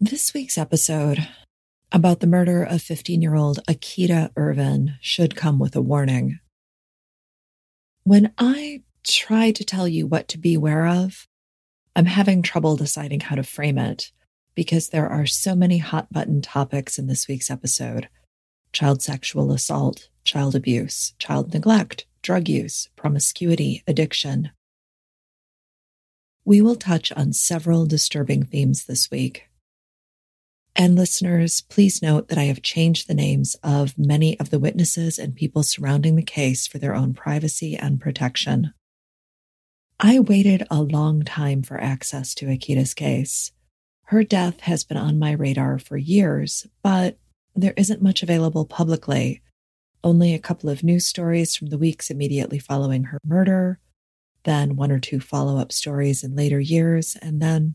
This week's episode about the murder of 15 year old Akita Ervin should come with a warning. When I try to tell you what to beware of, I'm having trouble deciding how to frame it because there are so many hot button topics in this week's episode child sexual assault, child abuse, child neglect, drug use, promiscuity, addiction. We will touch on several disturbing themes this week. And listeners, please note that I have changed the names of many of the witnesses and people surrounding the case for their own privacy and protection. I waited a long time for access to Akita's case. Her death has been on my radar for years, but there isn't much available publicly. Only a couple of news stories from the weeks immediately following her murder, then one or two follow up stories in later years, and then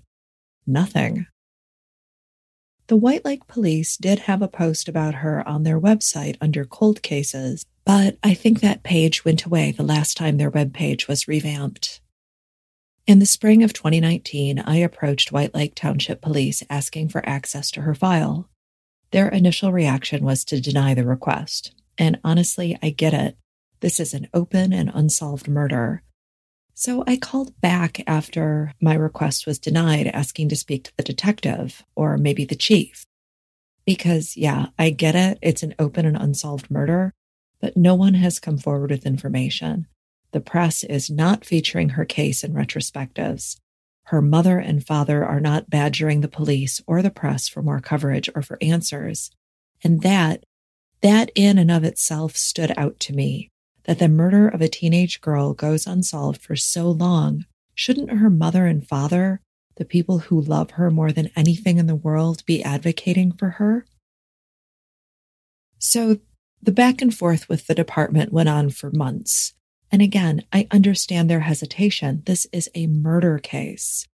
nothing. The White Lake Police did have a post about her on their website under cold cases, but I think that page went away the last time their webpage was revamped. In the spring of 2019, I approached White Lake Township Police asking for access to her file. Their initial reaction was to deny the request. And honestly, I get it. This is an open and unsolved murder. So I called back after my request was denied, asking to speak to the detective or maybe the chief. Because, yeah, I get it. It's an open and unsolved murder, but no one has come forward with information. The press is not featuring her case in retrospectives. Her mother and father are not badgering the police or the press for more coverage or for answers. And that, that in and of itself stood out to me that the murder of a teenage girl goes unsolved for so long, shouldn't her mother and father, the people who love her more than anything in the world, be advocating for her? So the back and forth with the department went on for months. And again, I understand their hesitation. This is a murder case.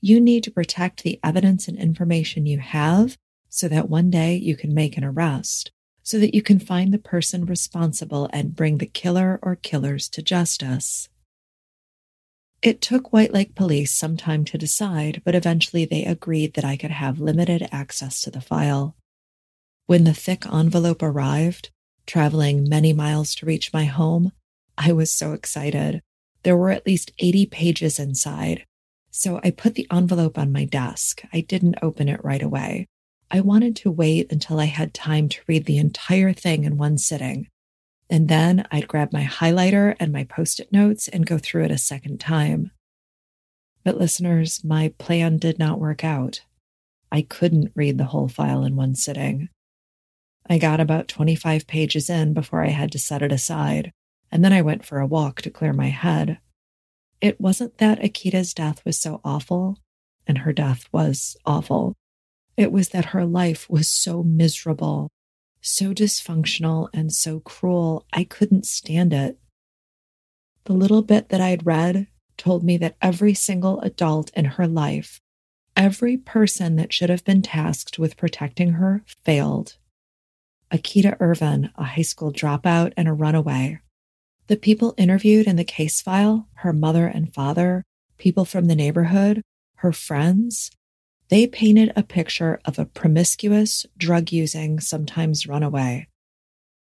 You need to protect the evidence and information you have so that one day you can make an arrest so that you can find the person responsible and bring the killer or killers to justice. It took White Lake Police some time to decide, but eventually they agreed that I could have limited access to the file. When the thick envelope arrived, traveling many miles to reach my home, I was so excited. There were at least 80 pages inside. So I put the envelope on my desk. I didn't open it right away. I wanted to wait until I had time to read the entire thing in one sitting. And then I'd grab my highlighter and my post it notes and go through it a second time. But listeners, my plan did not work out. I couldn't read the whole file in one sitting. I got about 25 pages in before I had to set it aside, and then I went for a walk to clear my head. It wasn't that Akita's death was so awful, and her death was awful. It was that her life was so miserable, so dysfunctional, and so cruel. I couldn't stand it. The little bit that I'd read told me that every single adult in her life, every person that should have been tasked with protecting her, failed. Akita Ervin, a high school dropout and a runaway. The people interviewed in the case file, her mother and father, people from the neighborhood, her friends, they painted a picture of a promiscuous, drug using, sometimes runaway.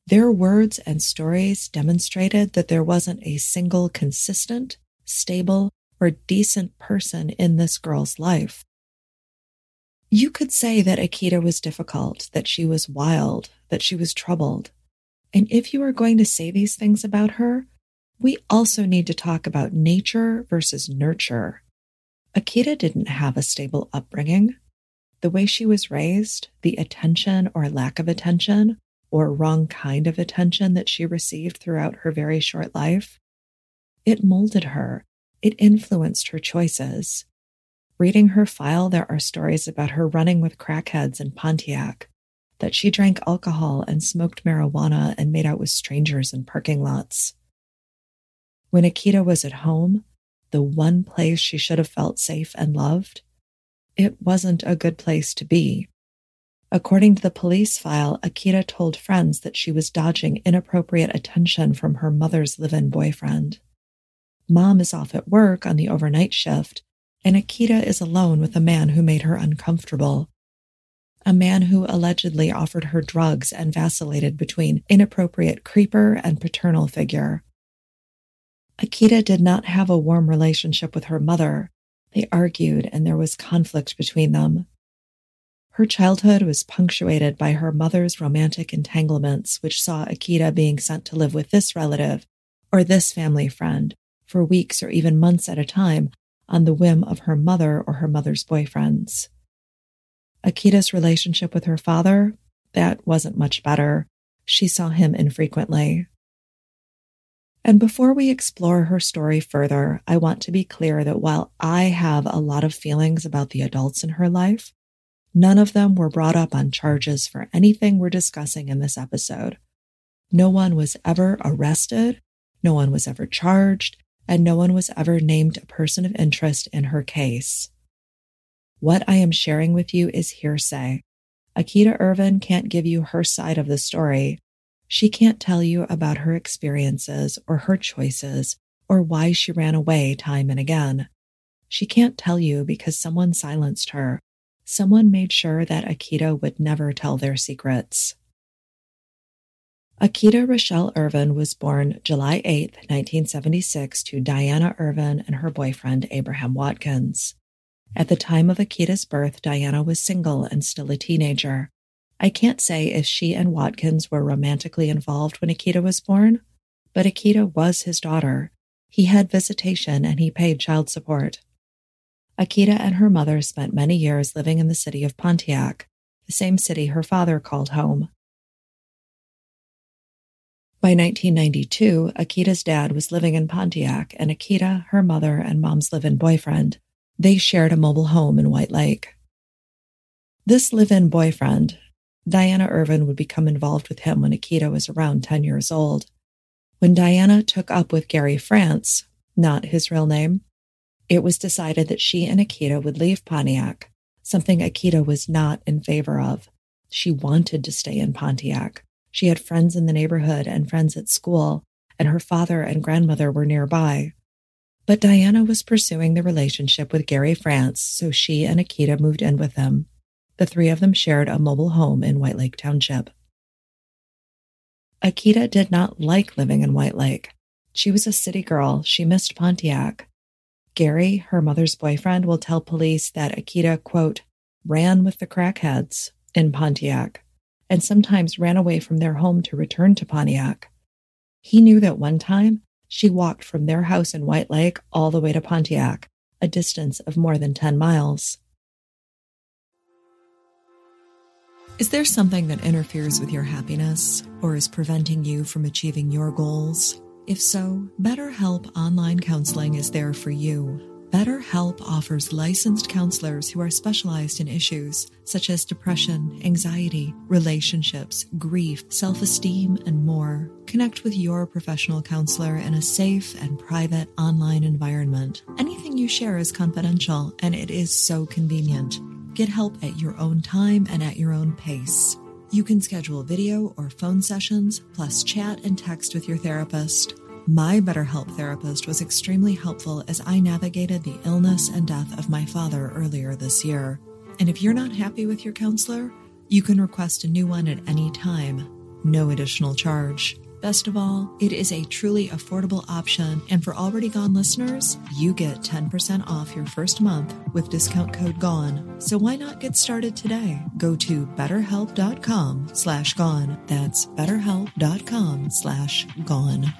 Their words and stories demonstrated that there wasn't a single consistent, stable, or decent person in this girl's life. You could say that Akita was difficult, that she was wild, that she was troubled. And if you are going to say these things about her, we also need to talk about nature versus nurture. Akita didn't have a stable upbringing. The way she was raised, the attention or lack of attention, or wrong kind of attention that she received throughout her very short life, it molded her. It influenced her choices. Reading her file, there are stories about her running with crackheads in Pontiac, that she drank alcohol and smoked marijuana and made out with strangers in parking lots. When Akita was at home, the one place she should have felt safe and loved, it wasn't a good place to be. According to the police file, Akita told friends that she was dodging inappropriate attention from her mother's live in boyfriend. Mom is off at work on the overnight shift, and Akita is alone with a man who made her uncomfortable. A man who allegedly offered her drugs and vacillated between inappropriate creeper and paternal figure. Akita did not have a warm relationship with her mother. They argued and there was conflict between them. Her childhood was punctuated by her mother's romantic entanglements, which saw Akita being sent to live with this relative or this family friend for weeks or even months at a time on the whim of her mother or her mother's boyfriends. Akita's relationship with her father, that wasn't much better. She saw him infrequently. And before we explore her story further, I want to be clear that while I have a lot of feelings about the adults in her life, none of them were brought up on charges for anything we're discussing in this episode. No one was ever arrested, no one was ever charged, and no one was ever named a person of interest in her case. What I am sharing with you is hearsay. Akita Ervin can't give you her side of the story. She can't tell you about her experiences or her choices or why she ran away time and again. She can't tell you because someone silenced her. Someone made sure that Akita would never tell their secrets. Akita Rochelle Ervin was born July 8, 1976, to Diana Ervin and her boyfriend Abraham Watkins. At the time of Akita's birth, Diana was single and still a teenager. I can't say if she and Watkins were romantically involved when Akita was born, but Akita was his daughter. He had visitation and he paid child support. Akita and her mother spent many years living in the city of Pontiac, the same city her father called home. By 1992, Akita's dad was living in Pontiac, and Akita, her mother, and mom's live in boyfriend, they shared a mobile home in White Lake. This live in boyfriend, Diana Ervin, would become involved with him when Akita was around 10 years old. When Diana took up with Gary France, not his real name, it was decided that she and Akita would leave Pontiac, something Akita was not in favor of. She wanted to stay in Pontiac. She had friends in the neighborhood and friends at school, and her father and grandmother were nearby. But Diana was pursuing the relationship with Gary France, so she and Akita moved in with him. The three of them shared a mobile home in White Lake Township. Akita did not like living in White Lake. She was a city girl. She missed Pontiac. Gary, her mother's boyfriend, will tell police that Akita, quote, ran with the crackheads in Pontiac and sometimes ran away from their home to return to Pontiac. He knew that one time she walked from their house in White Lake all the way to Pontiac, a distance of more than 10 miles. Is there something that interferes with your happiness or is preventing you from achieving your goals? If so, BetterHelp Online Counseling is there for you. BetterHelp offers licensed counselors who are specialized in issues such as depression, anxiety, relationships, grief, self esteem, and more. Connect with your professional counselor in a safe and private online environment. Anything you share is confidential, and it is so convenient. Get help at your own time and at your own pace. You can schedule video or phone sessions, plus chat and text with your therapist. My BetterHelp therapist was extremely helpful as I navigated the illness and death of my father earlier this year. And if you're not happy with your counselor, you can request a new one at any time, no additional charge. Best of all, it is a truly affordable option, and for already gone listeners, you get 10% off your first month with discount code GONE. So why not get started today? Go to betterhelp.com slash gone. That's betterhelp.com slash gone.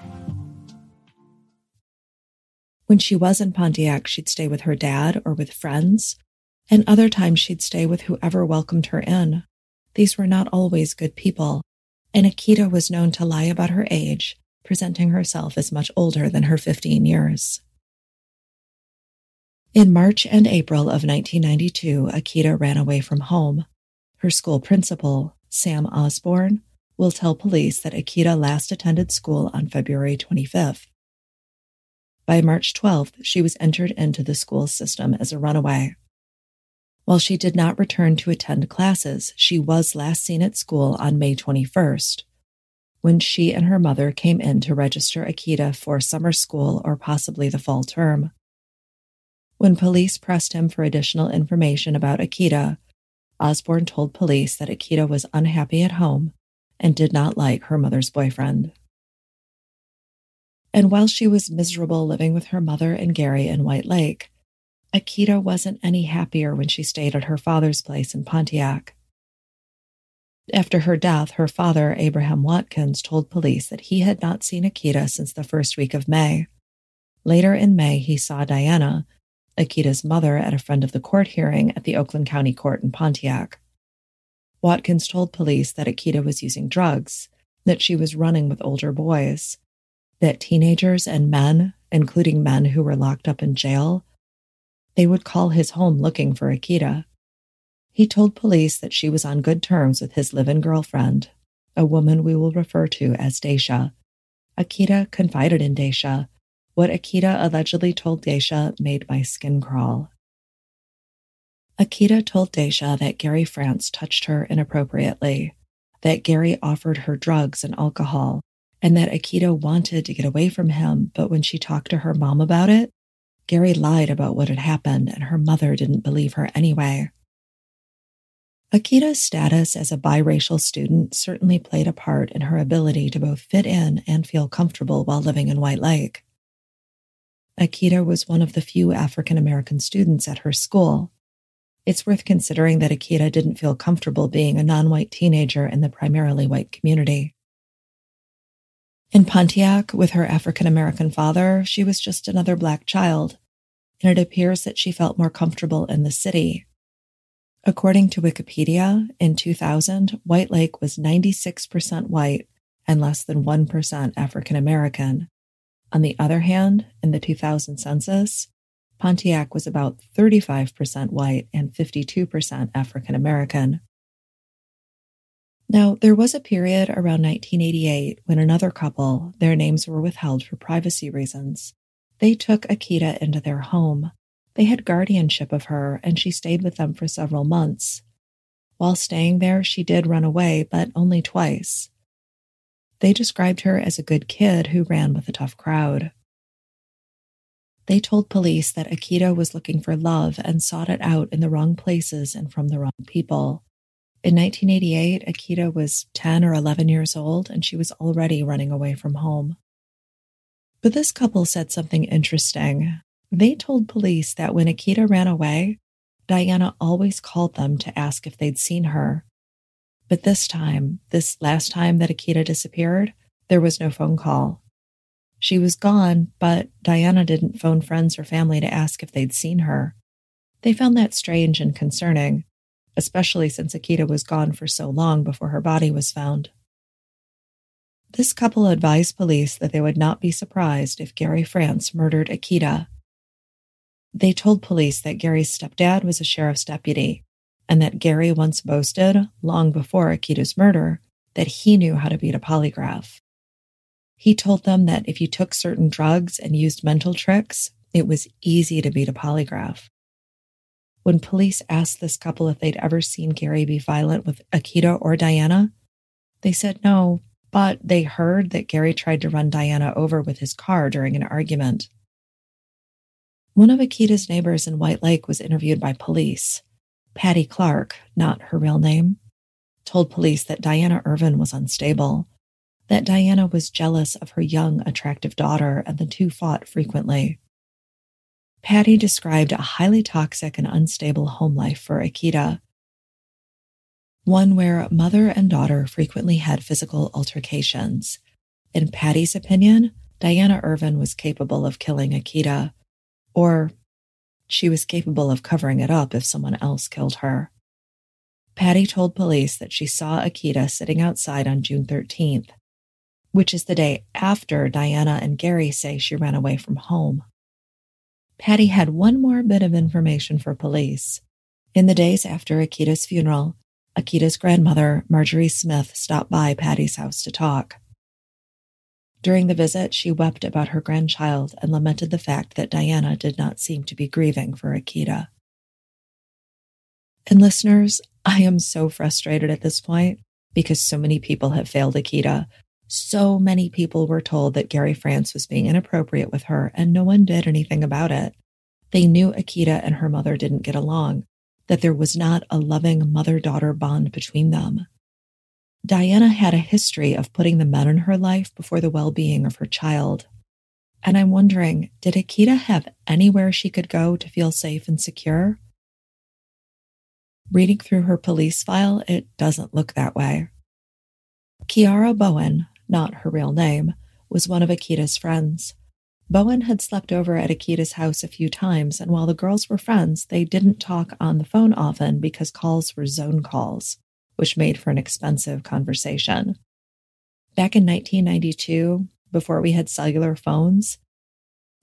When she was in Pontiac, she'd stay with her dad or with friends, and other times she'd stay with whoever welcomed her in. These were not always good people, and Akita was known to lie about her age, presenting herself as much older than her 15 years. In March and April of 1992, Akita ran away from home. Her school principal, Sam Osborne, will tell police that Akita last attended school on February 25th. By March 12th, she was entered into the school system as a runaway. While she did not return to attend classes, she was last seen at school on May 21st, when she and her mother came in to register Akita for summer school or possibly the fall term. When police pressed him for additional information about Akita, Osborne told police that Akita was unhappy at home and did not like her mother's boyfriend. And while she was miserable living with her mother and Gary in White Lake, Akita wasn't any happier when she stayed at her father's place in Pontiac. After her death, her father, Abraham Watkins, told police that he had not seen Akita since the first week of May. Later in May, he saw Diana, Akita's mother, at a friend of the court hearing at the Oakland County Court in Pontiac. Watkins told police that Akita was using drugs, that she was running with older boys, that teenagers and men, including men who were locked up in jail, they would call his home looking for Akita. He told police that she was on good terms with his live in girlfriend, a woman we will refer to as Daisha. Akita confided in Daisha. What Akita allegedly told Daisha made my skin crawl. Akita told Daisha that Gary France touched her inappropriately, that Gary offered her drugs and alcohol, and that Akita wanted to get away from him, but when she talked to her mom about it, Gary lied about what had happened, and her mother didn't believe her anyway. Akita's status as a biracial student certainly played a part in her ability to both fit in and feel comfortable while living in White Lake. Akita was one of the few African American students at her school. It's worth considering that Akita didn't feel comfortable being a non white teenager in the primarily white community. In Pontiac, with her African American father, she was just another black child, and it appears that she felt more comfortable in the city. According to Wikipedia, in 2000, White Lake was 96% white and less than 1% African American. On the other hand, in the 2000 census, Pontiac was about 35% white and 52% African American. Now, there was a period around 1988 when another couple, their names were withheld for privacy reasons. They took Akita into their home. They had guardianship of her, and she stayed with them for several months. While staying there, she did run away, but only twice. They described her as a good kid who ran with a tough crowd. They told police that Akita was looking for love and sought it out in the wrong places and from the wrong people. In 1988, Akita was 10 or 11 years old and she was already running away from home. But this couple said something interesting. They told police that when Akita ran away, Diana always called them to ask if they'd seen her. But this time, this last time that Akita disappeared, there was no phone call. She was gone, but Diana didn't phone friends or family to ask if they'd seen her. They found that strange and concerning especially since Akita was gone for so long before her body was found. This couple advised police that they would not be surprised if Gary France murdered Akita. They told police that Gary's stepdad was a sheriff's deputy and that Gary once boasted, long before Akita's murder, that he knew how to beat a polygraph. He told them that if you took certain drugs and used mental tricks, it was easy to beat a polygraph. When police asked this couple if they'd ever seen Gary be violent with Akita or Diana, they said no, but they heard that Gary tried to run Diana over with his car during an argument. One of Akita's neighbors in White Lake was interviewed by police. Patty Clark, not her real name, told police that Diana Ervin was unstable, that Diana was jealous of her young, attractive daughter, and the two fought frequently. Patty described a highly toxic and unstable home life for Akita, one where mother and daughter frequently had physical altercations. In Patty's opinion, Diana Ervin was capable of killing Akita, or she was capable of covering it up if someone else killed her. Patty told police that she saw Akita sitting outside on June 13th, which is the day after Diana and Gary say she ran away from home. Patty had one more bit of information for police. In the days after Akita's funeral, Akita's grandmother, Marjorie Smith, stopped by Patty's house to talk. During the visit, she wept about her grandchild and lamented the fact that Diana did not seem to be grieving for Akita. And listeners, I am so frustrated at this point because so many people have failed Akita. So many people were told that Gary France was being inappropriate with her, and no one did anything about it. They knew Akita and her mother didn't get along, that there was not a loving mother daughter bond between them. Diana had a history of putting the men in her life before the well being of her child. And I'm wondering did Akita have anywhere she could go to feel safe and secure? Reading through her police file, it doesn't look that way. Kiara Bowen, not her real name, was one of Akita's friends. Bowen had slept over at Akita's house a few times, and while the girls were friends, they didn't talk on the phone often because calls were zone calls, which made for an expensive conversation. Back in 1992, before we had cellular phones,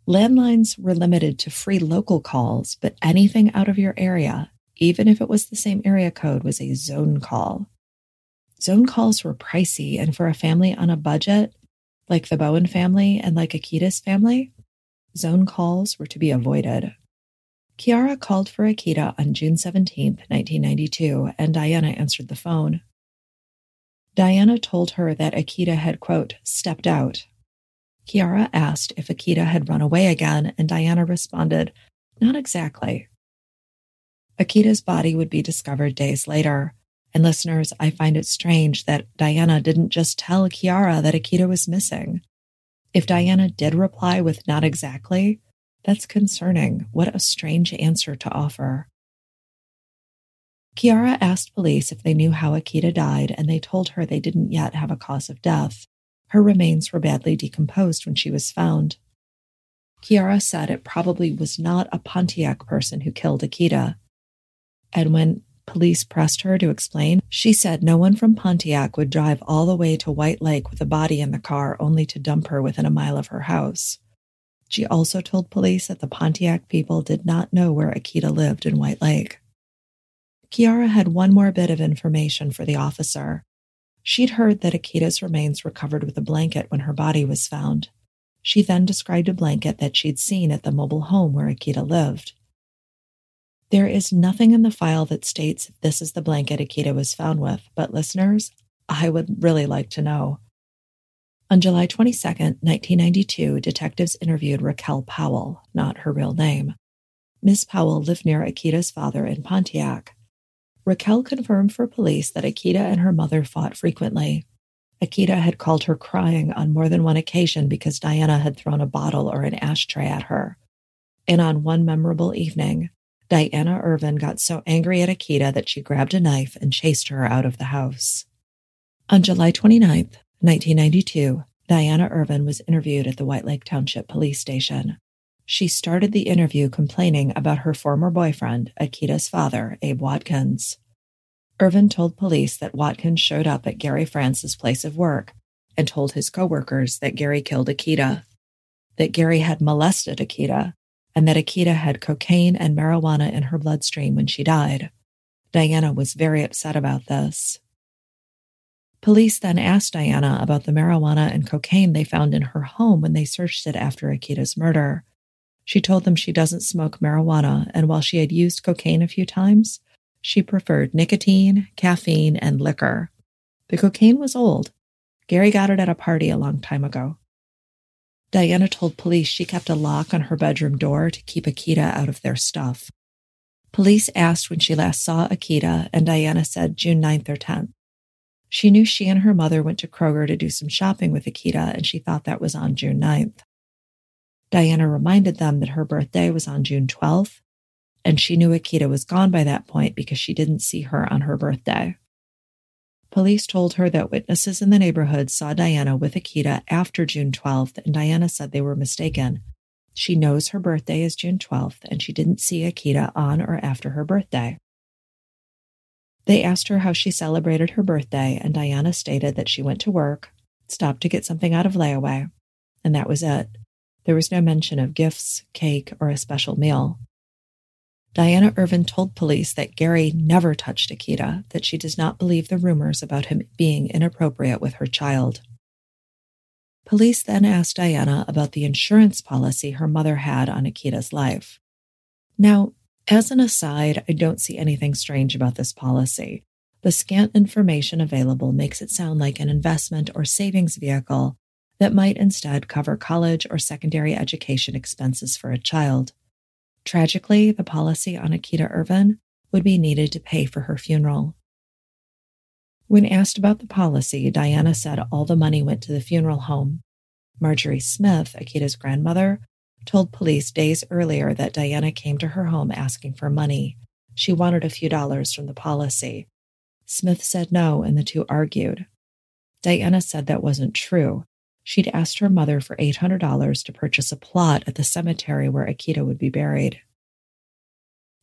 landlines were limited to free local calls, but anything out of your area, even if it was the same area code, was a zone call. Zone calls were pricey, and for a family on a budget, like the Bowen family and like Akita's family, zone calls were to be avoided. Kiara called for Akita on June 17, 1992, and Diana answered the phone. Diana told her that Akita had, quote, stepped out. Kiara asked if Akita had run away again, and Diana responded, not exactly. Akita's body would be discovered days later, and listeners, I find it strange that Diana didn't just tell Kiara that Akita was missing. If Diana did reply with not exactly, that's concerning. What a strange answer to offer. Kiara asked police if they knew how Akita died, and they told her they didn't yet have a cause of death. Her remains were badly decomposed when she was found. Kiara said it probably was not a Pontiac person who killed Akita. And when police pressed her to explain, she said no one from Pontiac would drive all the way to White Lake with a body in the car only to dump her within a mile of her house. She also told police that the Pontiac people did not know where Akita lived in White Lake. Kiara had one more bit of information for the officer. She'd heard that Akita's remains were covered with a blanket when her body was found. She then described a blanket that she'd seen at the mobile home where Akita lived. There is nothing in the file that states this is the blanket Akita was found with, but listeners, I would really like to know. On July 22, 1992, detectives interviewed Raquel Powell, not her real name. Miss Powell lived near Akita's father in Pontiac. Raquel confirmed for police that Akita and her mother fought frequently. Akita had called her crying on more than one occasion because Diana had thrown a bottle or an ashtray at her. And on one memorable evening, Diana Ervin got so angry at Akita that she grabbed a knife and chased her out of the house. On July 29, 1992, Diana Ervin was interviewed at the White Lake Township Police Station. She started the interview complaining about her former boyfriend, Akita's father, Abe Watkins. Ervin told police that Watkins showed up at Gary France's place of work and told his coworkers that Gary killed Akita, that Gary had molested Akita, and that Akita had cocaine and marijuana in her bloodstream when she died. Diana was very upset about this. Police then asked Diana about the marijuana and cocaine they found in her home when they searched it after Akita's murder. She told them she doesn't smoke marijuana, and while she had used cocaine a few times, she preferred nicotine, caffeine, and liquor. The cocaine was old. Gary got it at a party a long time ago. Diana told police she kept a lock on her bedroom door to keep Akita out of their stuff. Police asked when she last saw Akita, and Diana said June 9th or 10th. She knew she and her mother went to Kroger to do some shopping with Akita, and she thought that was on June 9th. Diana reminded them that her birthday was on June 12th, and she knew Akita was gone by that point because she didn't see her on her birthday. Police told her that witnesses in the neighborhood saw Diana with Akita after June 12th, and Diana said they were mistaken. She knows her birthday is June 12th, and she didn't see Akita on or after her birthday. They asked her how she celebrated her birthday, and Diana stated that she went to work, stopped to get something out of layaway, and that was it. There was no mention of gifts, cake, or a special meal. Diana Ervin told police that Gary never touched Akita, that she does not believe the rumors about him being inappropriate with her child. Police then asked Diana about the insurance policy her mother had on Akita's life. Now, as an aside, I don't see anything strange about this policy. The scant information available makes it sound like an investment or savings vehicle that might instead cover college or secondary education expenses for a child. Tragically, the policy on Akita Ervin would be needed to pay for her funeral. When asked about the policy, Diana said all the money went to the funeral home. Marjorie Smith, Akita's grandmother, told police days earlier that Diana came to her home asking for money. She wanted a few dollars from the policy. Smith said no, and the two argued. Diana said that wasn't true. She'd asked her mother for $800 to purchase a plot at the cemetery where Akita would be buried.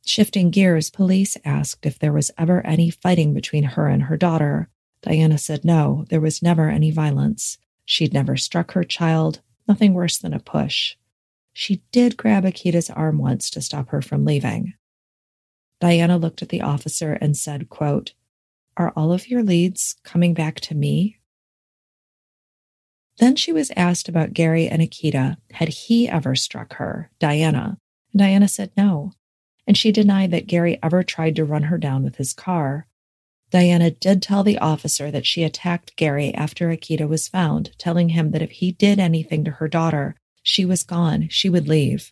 Shifting gears, police asked if there was ever any fighting between her and her daughter. Diana said no, there was never any violence. She'd never struck her child, nothing worse than a push. She did grab Akita's arm once to stop her from leaving. Diana looked at the officer and said, quote, Are all of your leads coming back to me? Then she was asked about Gary and Akita. Had he ever struck her, Diana? And Diana said no and she denied that Gary ever tried to run her down with his car. Diana did tell the officer that she attacked Gary after Akita was found, telling him that if he did anything to her daughter, she was gone, she would leave.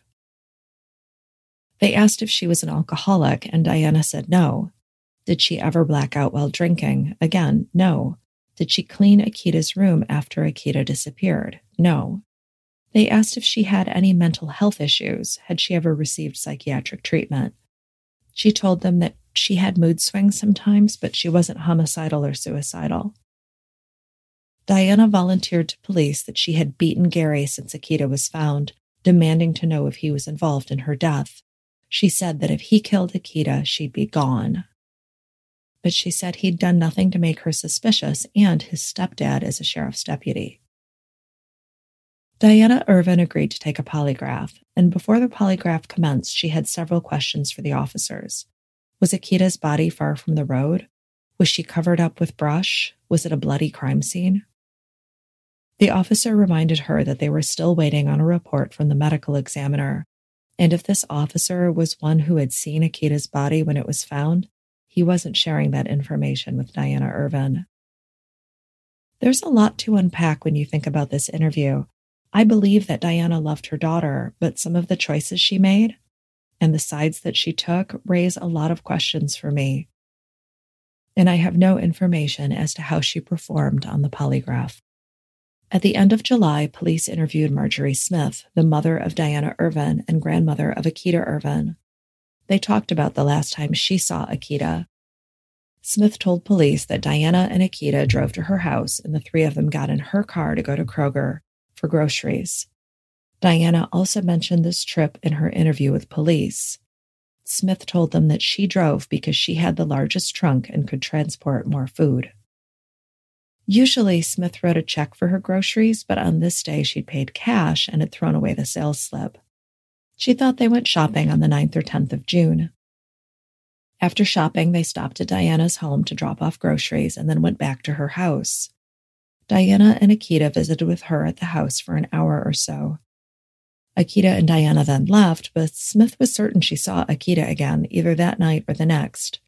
They asked if she was an alcoholic, and Diana said no. Did she ever black out while drinking? Again, no. Did she clean Akita's room after Akita disappeared? No. They asked if she had any mental health issues. Had she ever received psychiatric treatment? She told them that she had mood swings sometimes, but she wasn't homicidal or suicidal. Diana volunteered to police that she had beaten Gary since Akita was found, demanding to know if he was involved in her death. She said that if he killed Akita, she'd be gone. But she said he'd done nothing to make her suspicious, and his stepdad is a sheriff's deputy. Diana Ervin agreed to take a polygraph, and before the polygraph commenced, she had several questions for the officers. Was Akita's body far from the road? Was she covered up with brush? Was it a bloody crime scene? The officer reminded her that they were still waiting on a report from the medical examiner, and if this officer was one who had seen Akita's body when it was found, he wasn't sharing that information with Diana Ervin. There's a lot to unpack when you think about this interview, I believe that Diana loved her daughter, but some of the choices she made and the sides that she took raise a lot of questions for me. And I have no information as to how she performed on the polygraph. At the end of July, police interviewed Marjorie Smith, the mother of Diana Ervin and grandmother of Akita Ervin. They talked about the last time she saw Akita. Smith told police that Diana and Akita drove to her house and the three of them got in her car to go to Kroger for groceries. Diana also mentioned this trip in her interview with police. Smith told them that she drove because she had the largest trunk and could transport more food. Usually, Smith wrote a check for her groceries, but on this day she'd paid cash and had thrown away the sales slip. She thought they went shopping on the 9th or 10th of June. After shopping, they stopped at Diana's home to drop off groceries and then went back to her house. Diana and Akita visited with her at the house for an hour or so. Akita and Diana then left, but Smith was certain she saw Akita again, either that night or the next.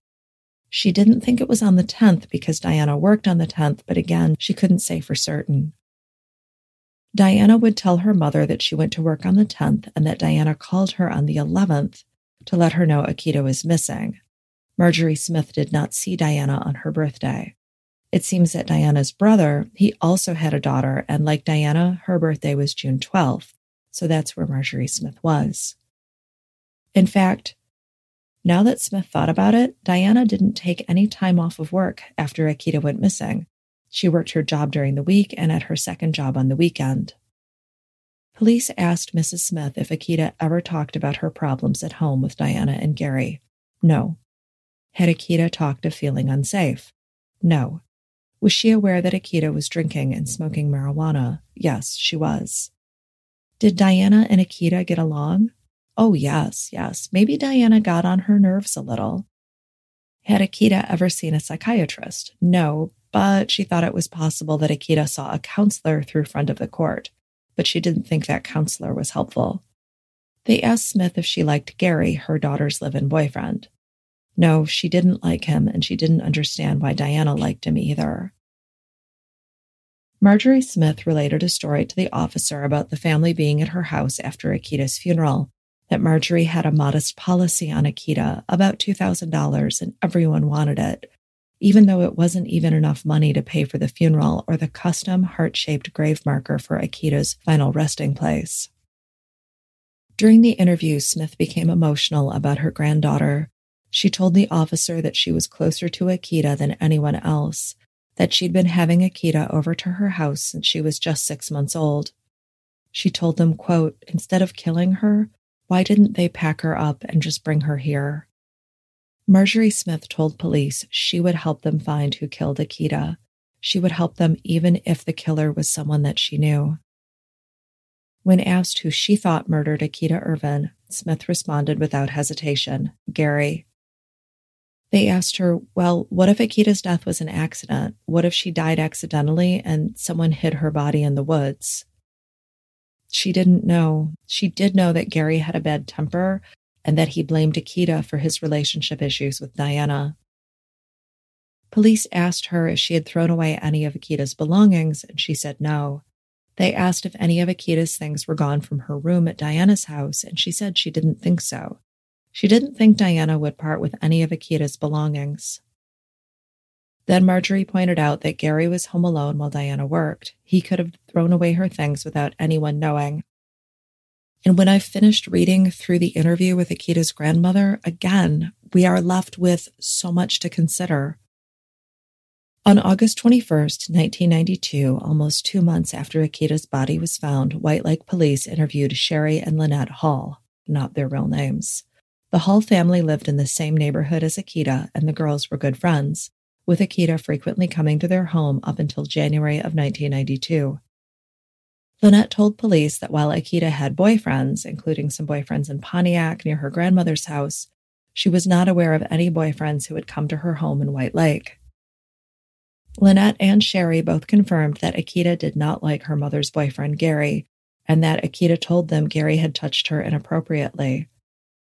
She didn't think it was on the 10th because Diana worked on the 10th, but again, she couldn't say for certain. Diana would tell her mother that she went to work on the 10th and that Diana called her on the 11th to let her know Akita is missing. Marjorie Smith did not see Diana on her birthday. It seems that Diana's brother, he also had a daughter, and like Diana, her birthday was June 12th. So that's where Marjorie Smith was. In fact, now that Smith thought about it, Diana didn't take any time off of work after Akita went missing. She worked her job during the week and at her second job on the weekend. Police asked Mrs. Smith if Akita ever talked about her problems at home with Diana and Gary. No. Had Akita talked of feeling unsafe? No. Was she aware that Akita was drinking and smoking marijuana? Yes, she was. Did Diana and Akita get along? Oh, yes, yes. Maybe Diana got on her nerves a little. Had Akita ever seen a psychiatrist? No, but she thought it was possible that Akita saw a counselor through friend of the court, but she didn't think that counselor was helpful. They asked Smith if she liked Gary, her daughter's live in boyfriend. No, she didn't like him, and she didn't understand why Diana liked him either. Marjorie Smith related a story to the officer about the family being at her house after Akita's funeral, that Marjorie had a modest policy on Akita, about $2,000, and everyone wanted it, even though it wasn't even enough money to pay for the funeral or the custom heart shaped grave marker for Akita's final resting place. During the interview, Smith became emotional about her granddaughter. She told the officer that she was closer to Akita than anyone else, that she'd been having Akita over to her house since she was just six months old. She told them, quote, instead of killing her, why didn't they pack her up and just bring her here? Marjorie Smith told police she would help them find who killed Akita. She would help them even if the killer was someone that she knew. When asked who she thought murdered Akita Ervin, Smith responded without hesitation Gary. They asked her, Well, what if Akita's death was an accident? What if she died accidentally and someone hid her body in the woods? She didn't know. She did know that Gary had a bad temper, and that he blamed Akita for his relationship issues with Diana. Police asked her if she had thrown away any of Akita's belongings, and she said no. They asked if any of Akita's things were gone from her room at Diana's house, and she said she didn't think so. She didn't think Diana would part with any of Akita's belongings. Then Marjorie pointed out that Gary was home alone while Diana worked. He could have thrown away her things without anyone knowing. And when I finished reading through the interview with Akita's grandmother, again, we are left with so much to consider. On August 21st, 1992, almost two months after Akita's body was found, White Lake police interviewed Sherry and Lynette Hall, not their real names. The Hall family lived in the same neighborhood as Akita, and the girls were good friends, with Akita frequently coming to their home up until January of 1992. Lynette told police that while Akita had boyfriends, including some boyfriends in Pontiac near her grandmother's house, she was not aware of any boyfriends who had come to her home in White Lake. Lynette and Sherry both confirmed that Akita did not like her mother's boyfriend, Gary, and that Akita told them Gary had touched her inappropriately.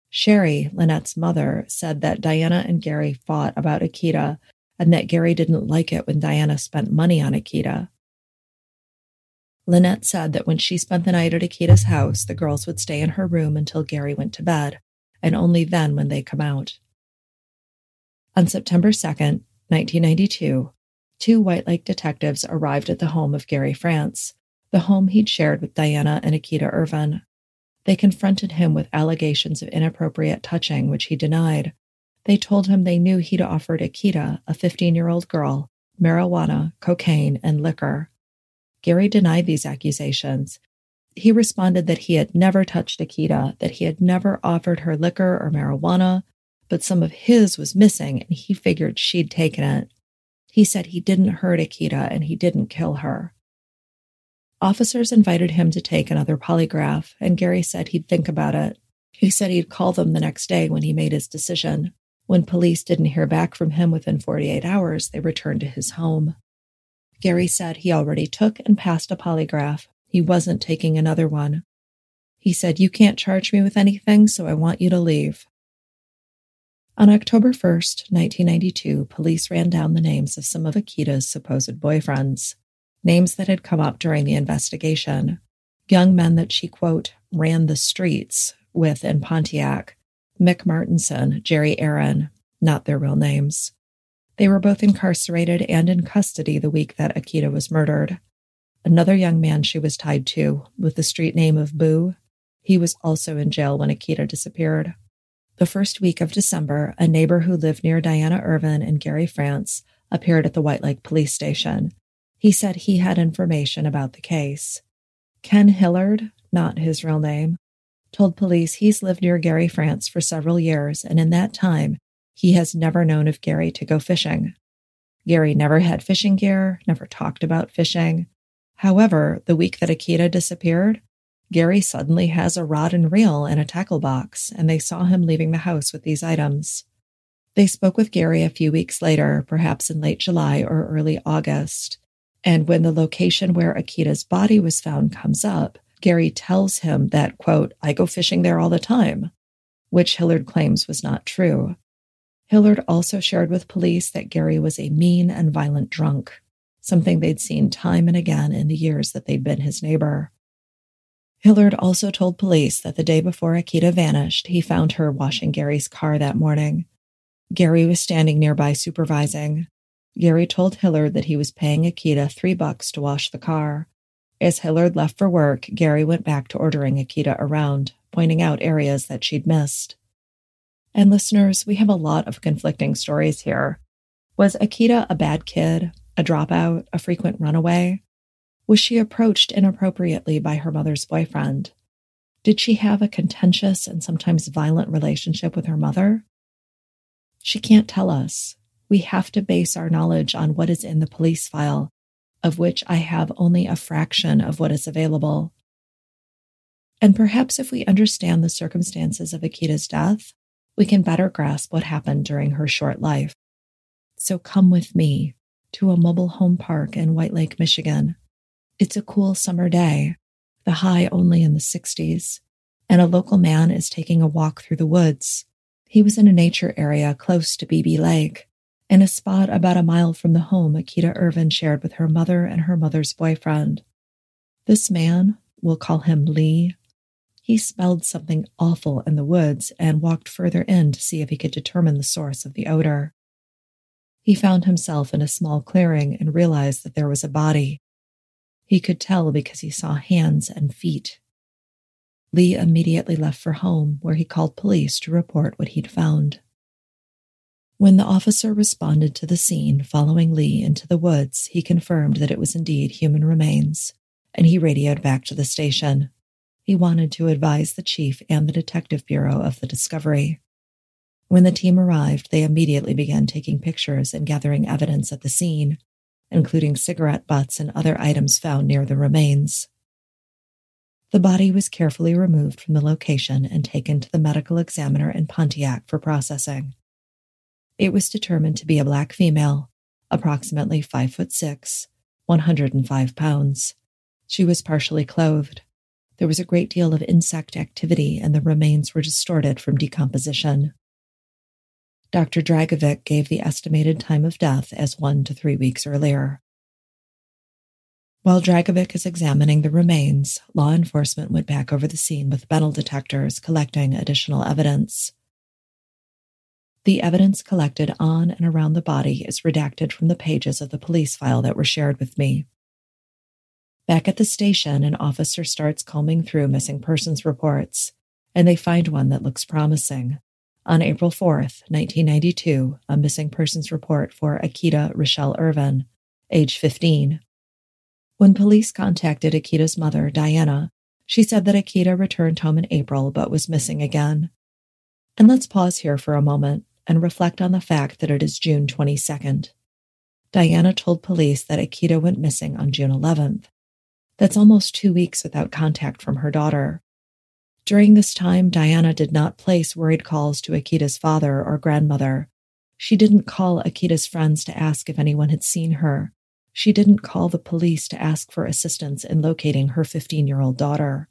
Sherry, Lynette's mother, said that Diana and Gary fought about Akita and that Gary didn't like it when Diana spent money on Akita. Lynette said that when she spent the night at Akita's house, the girls would stay in her room until Gary went to bed, and only then when they come out. On September 2nd, 1992, two White Lake detectives arrived at the home of Gary France, the home he'd shared with Diana and Akita Ervin. They confronted him with allegations of inappropriate touching, which he denied. They told him they knew he'd offered Akita, a 15 year old girl, marijuana, cocaine, and liquor. Gary denied these accusations. He responded that he had never touched Akita, that he had never offered her liquor or marijuana, but some of his was missing and he figured she'd taken it. He said he didn't hurt Akita and he didn't kill her. Officers invited him to take another polygraph, and Gary said he'd think about it. He said he'd call them the next day when he made his decision. When police didn't hear back from him within 48 hours, they returned to his home. Gary said he already took and passed a polygraph. He wasn't taking another one. He said, You can't charge me with anything, so I want you to leave. On October 1st, 1992, police ran down the names of some of Akita's supposed boyfriends, names that had come up during the investigation. Young men that she, quote, ran the streets with in Pontiac Mick Martinson, Jerry Aaron, not their real names. They were both incarcerated and in custody the week that Akita was murdered. Another young man she was tied to, with the street name of Boo, he was also in jail when Akita disappeared. The first week of December, a neighbor who lived near Diana Ervin and Gary France appeared at the White Lake police station. He said he had information about the case. Ken Hillard, not his real name, told police he's lived near Gary France for several years, and in that time, he has never known of Gary to go fishing. Gary never had fishing gear, never talked about fishing. However, the week that Akita disappeared, Gary suddenly has a rod and reel and a tackle box, and they saw him leaving the house with these items. They spoke with Gary a few weeks later, perhaps in late July or early August. And when the location where Akita's body was found comes up, Gary tells him that, quote, I go fishing there all the time, which Hillard claims was not true. Hillard also shared with police that Gary was a mean and violent drunk, something they'd seen time and again in the years that they'd been his neighbor. Hillard also told police that the day before Akita vanished, he found her washing Gary's car that morning. Gary was standing nearby supervising. Gary told Hillard that he was paying Akita three bucks to wash the car. As Hillard left for work, Gary went back to ordering Akita around, pointing out areas that she'd missed. And listeners, we have a lot of conflicting stories here. Was Akita a bad kid, a dropout, a frequent runaway? Was she approached inappropriately by her mother's boyfriend? Did she have a contentious and sometimes violent relationship with her mother? She can't tell us. We have to base our knowledge on what is in the police file, of which I have only a fraction of what is available. And perhaps if we understand the circumstances of Akita's death, we can better grasp what happened during her short life. So come with me to a mobile home park in White Lake, Michigan. It's a cool summer day, the high only in the 60s, and a local man is taking a walk through the woods. He was in a nature area close to Beebe Lake, in a spot about a mile from the home Akita Ervin shared with her mother and her mother's boyfriend. This man, we'll call him Lee, he smelled something awful in the woods and walked further in to see if he could determine the source of the odor. He found himself in a small clearing and realized that there was a body. He could tell because he saw hands and feet. Lee immediately left for home, where he called police to report what he'd found. When the officer responded to the scene following Lee into the woods, he confirmed that it was indeed human remains, and he radioed back to the station. He wanted to advise the chief and the detective bureau of the discovery. When the team arrived, they immediately began taking pictures and gathering evidence at the scene, including cigarette butts and other items found near the remains. The body was carefully removed from the location and taken to the medical examiner in Pontiac for processing. It was determined to be a black female, approximately 5 foot 6, 105 pounds. She was partially clothed. There was a great deal of insect activity and the remains were distorted from decomposition. Dr. Dragovic gave the estimated time of death as one to three weeks earlier. While Dragovic is examining the remains, law enforcement went back over the scene with metal detectors collecting additional evidence. The evidence collected on and around the body is redacted from the pages of the police file that were shared with me. Back at the station, an officer starts combing through missing persons reports, and they find one that looks promising. On April 4th, 1992, a missing persons report for Akita Rochelle Ervin, age 15. When police contacted Akita's mother, Diana, she said that Akita returned home in April but was missing again. And let's pause here for a moment and reflect on the fact that it is June 22nd. Diana told police that Akita went missing on June 11th. That's almost two weeks without contact from her daughter. During this time, Diana did not place worried calls to Akita's father or grandmother. She didn't call Akita's friends to ask if anyone had seen her. She didn't call the police to ask for assistance in locating her 15 year old daughter.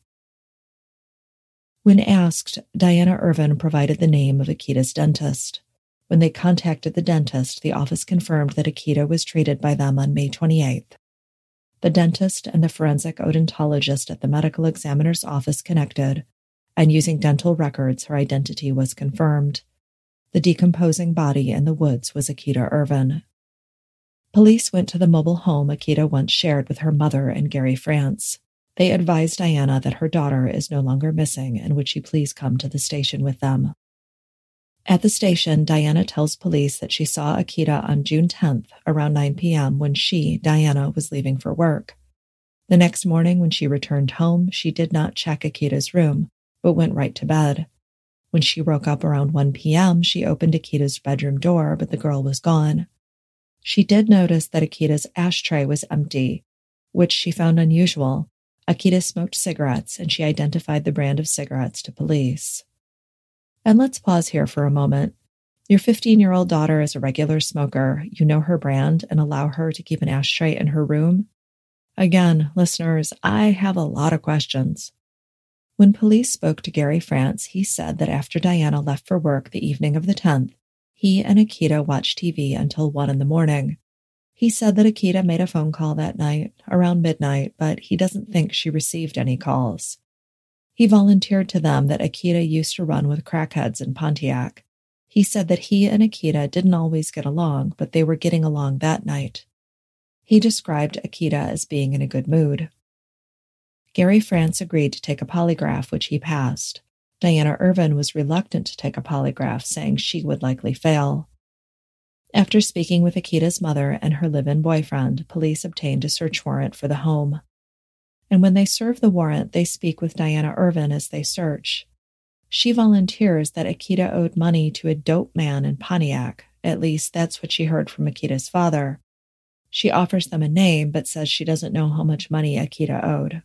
When asked, Diana Ervin provided the name of Akita's dentist. When they contacted the dentist, the office confirmed that Akita was treated by them on May 28th. The dentist and the forensic odontologist at the medical examiner's office connected, and using dental records, her identity was confirmed. The decomposing body in the woods was Akita Ervin. Police went to the mobile home Akita once shared with her mother and Gary France. They advised Diana that her daughter is no longer missing and would she please come to the station with them. At the station, Diana tells police that she saw Akita on June 10th around 9 p.m. when she, Diana, was leaving for work. The next morning, when she returned home, she did not check Akita's room, but went right to bed. When she woke up around 1 p.m., she opened Akita's bedroom door, but the girl was gone. She did notice that Akita's ashtray was empty, which she found unusual, Akita smoked cigarettes and she identified the brand of cigarettes to police. And let's pause here for a moment. Your 15 year old daughter is a regular smoker. You know her brand and allow her to keep an ashtray in her room. Again, listeners, I have a lot of questions. When police spoke to Gary France, he said that after Diana left for work the evening of the 10th, he and Akita watched TV until 1 in the morning. He said that Akita made a phone call that night around midnight, but he doesn't think she received any calls. He volunteered to them that Akita used to run with crackheads in Pontiac. He said that he and Akita didn't always get along, but they were getting along that night. He described Akita as being in a good mood. Gary France agreed to take a polygraph, which he passed. Diana Ervin was reluctant to take a polygraph, saying she would likely fail. After speaking with Akita's mother and her live in boyfriend, police obtained a search warrant for the home. And when they serve the warrant, they speak with Diana Ervin as they search. She volunteers that Akita owed money to a dope man in Pontiac. At least that's what she heard from Akita's father. She offers them a name, but says she doesn't know how much money Akita owed.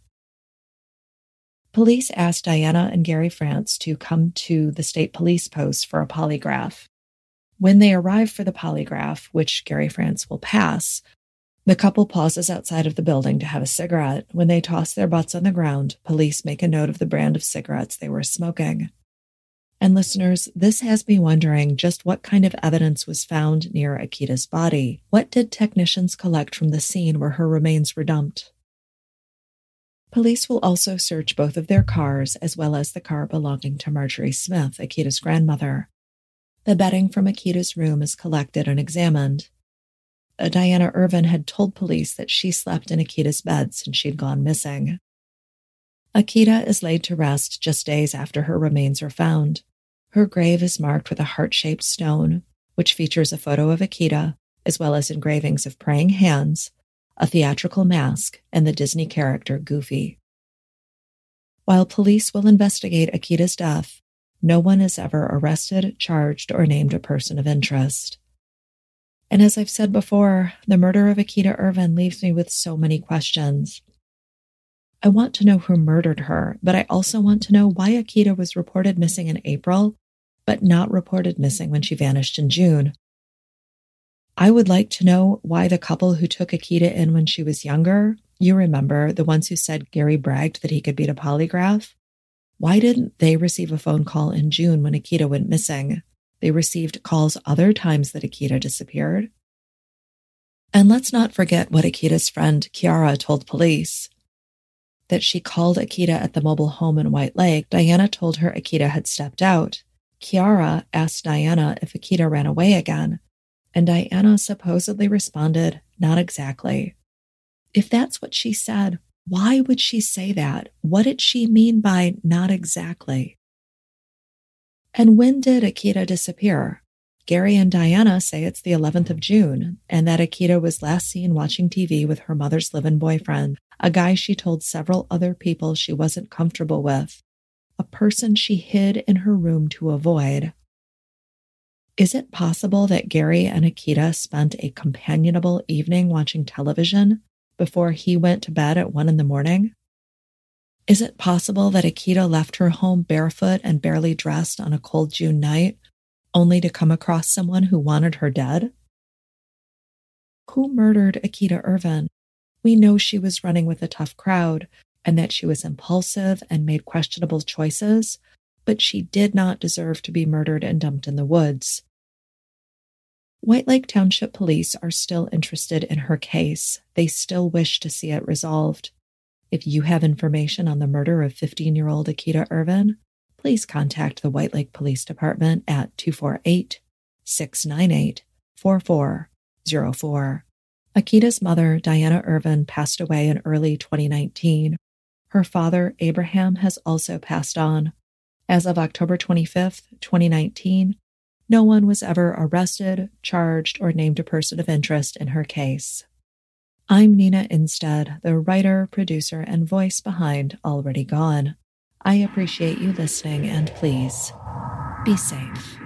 Police asked Diana and Gary France to come to the state police post for a polygraph. When they arrive for the polygraph, which Gary France will pass, the couple pauses outside of the building to have a cigarette. When they toss their butts on the ground, police make a note of the brand of cigarettes they were smoking. And listeners, this has me wondering just what kind of evidence was found near Akita's body. What did technicians collect from the scene where her remains were dumped? Police will also search both of their cars as well as the car belonging to Marjorie Smith, Akita's grandmother. The bedding from Akita's room is collected and examined. Uh, Diana Ervin had told police that she slept in Akita's bed since she'd gone missing. Akita is laid to rest just days after her remains are found. Her grave is marked with a heart shaped stone, which features a photo of Akita, as well as engravings of praying hands, a theatrical mask, and the Disney character Goofy. While police will investigate Akita's death, no one is ever arrested, charged, or named a person of interest. And as I've said before, the murder of Akita Ervin leaves me with so many questions. I want to know who murdered her, but I also want to know why Akita was reported missing in April, but not reported missing when she vanished in June. I would like to know why the couple who took Akita in when she was younger, you remember, the ones who said Gary bragged that he could beat a polygraph, why didn't they receive a phone call in June when Akita went missing? They received calls other times that Akita disappeared. And let's not forget what Akita's friend Kiara told police that she called Akita at the mobile home in White Lake. Diana told her Akita had stepped out. Kiara asked Diana if Akita ran away again, and Diana supposedly responded, Not exactly. If that's what she said, why would she say that? What did she mean by not exactly? And when did Akita disappear? Gary and Diana say it's the 11th of June, and that Akita was last seen watching TV with her mother's live in boyfriend, a guy she told several other people she wasn't comfortable with, a person she hid in her room to avoid. Is it possible that Gary and Akita spent a companionable evening watching television before he went to bed at one in the morning? Is it possible that Akita left her home barefoot and barely dressed on a cold June night, only to come across someone who wanted her dead? Who murdered Akita Ervin? We know she was running with a tough crowd and that she was impulsive and made questionable choices, but she did not deserve to be murdered and dumped in the woods. White Lake Township Police are still interested in her case. They still wish to see it resolved. If you have information on the murder of 15 year old Akita Ervin, please contact the White Lake Police Department at 248 698 4404. Akita's mother, Diana Ervin, passed away in early 2019. Her father, Abraham, has also passed on. As of October 25th, 2019, no one was ever arrested, charged, or named a person of interest in her case. I'm Nina Innsted, the writer, producer, and voice behind Already Gone. I appreciate you listening and please be safe.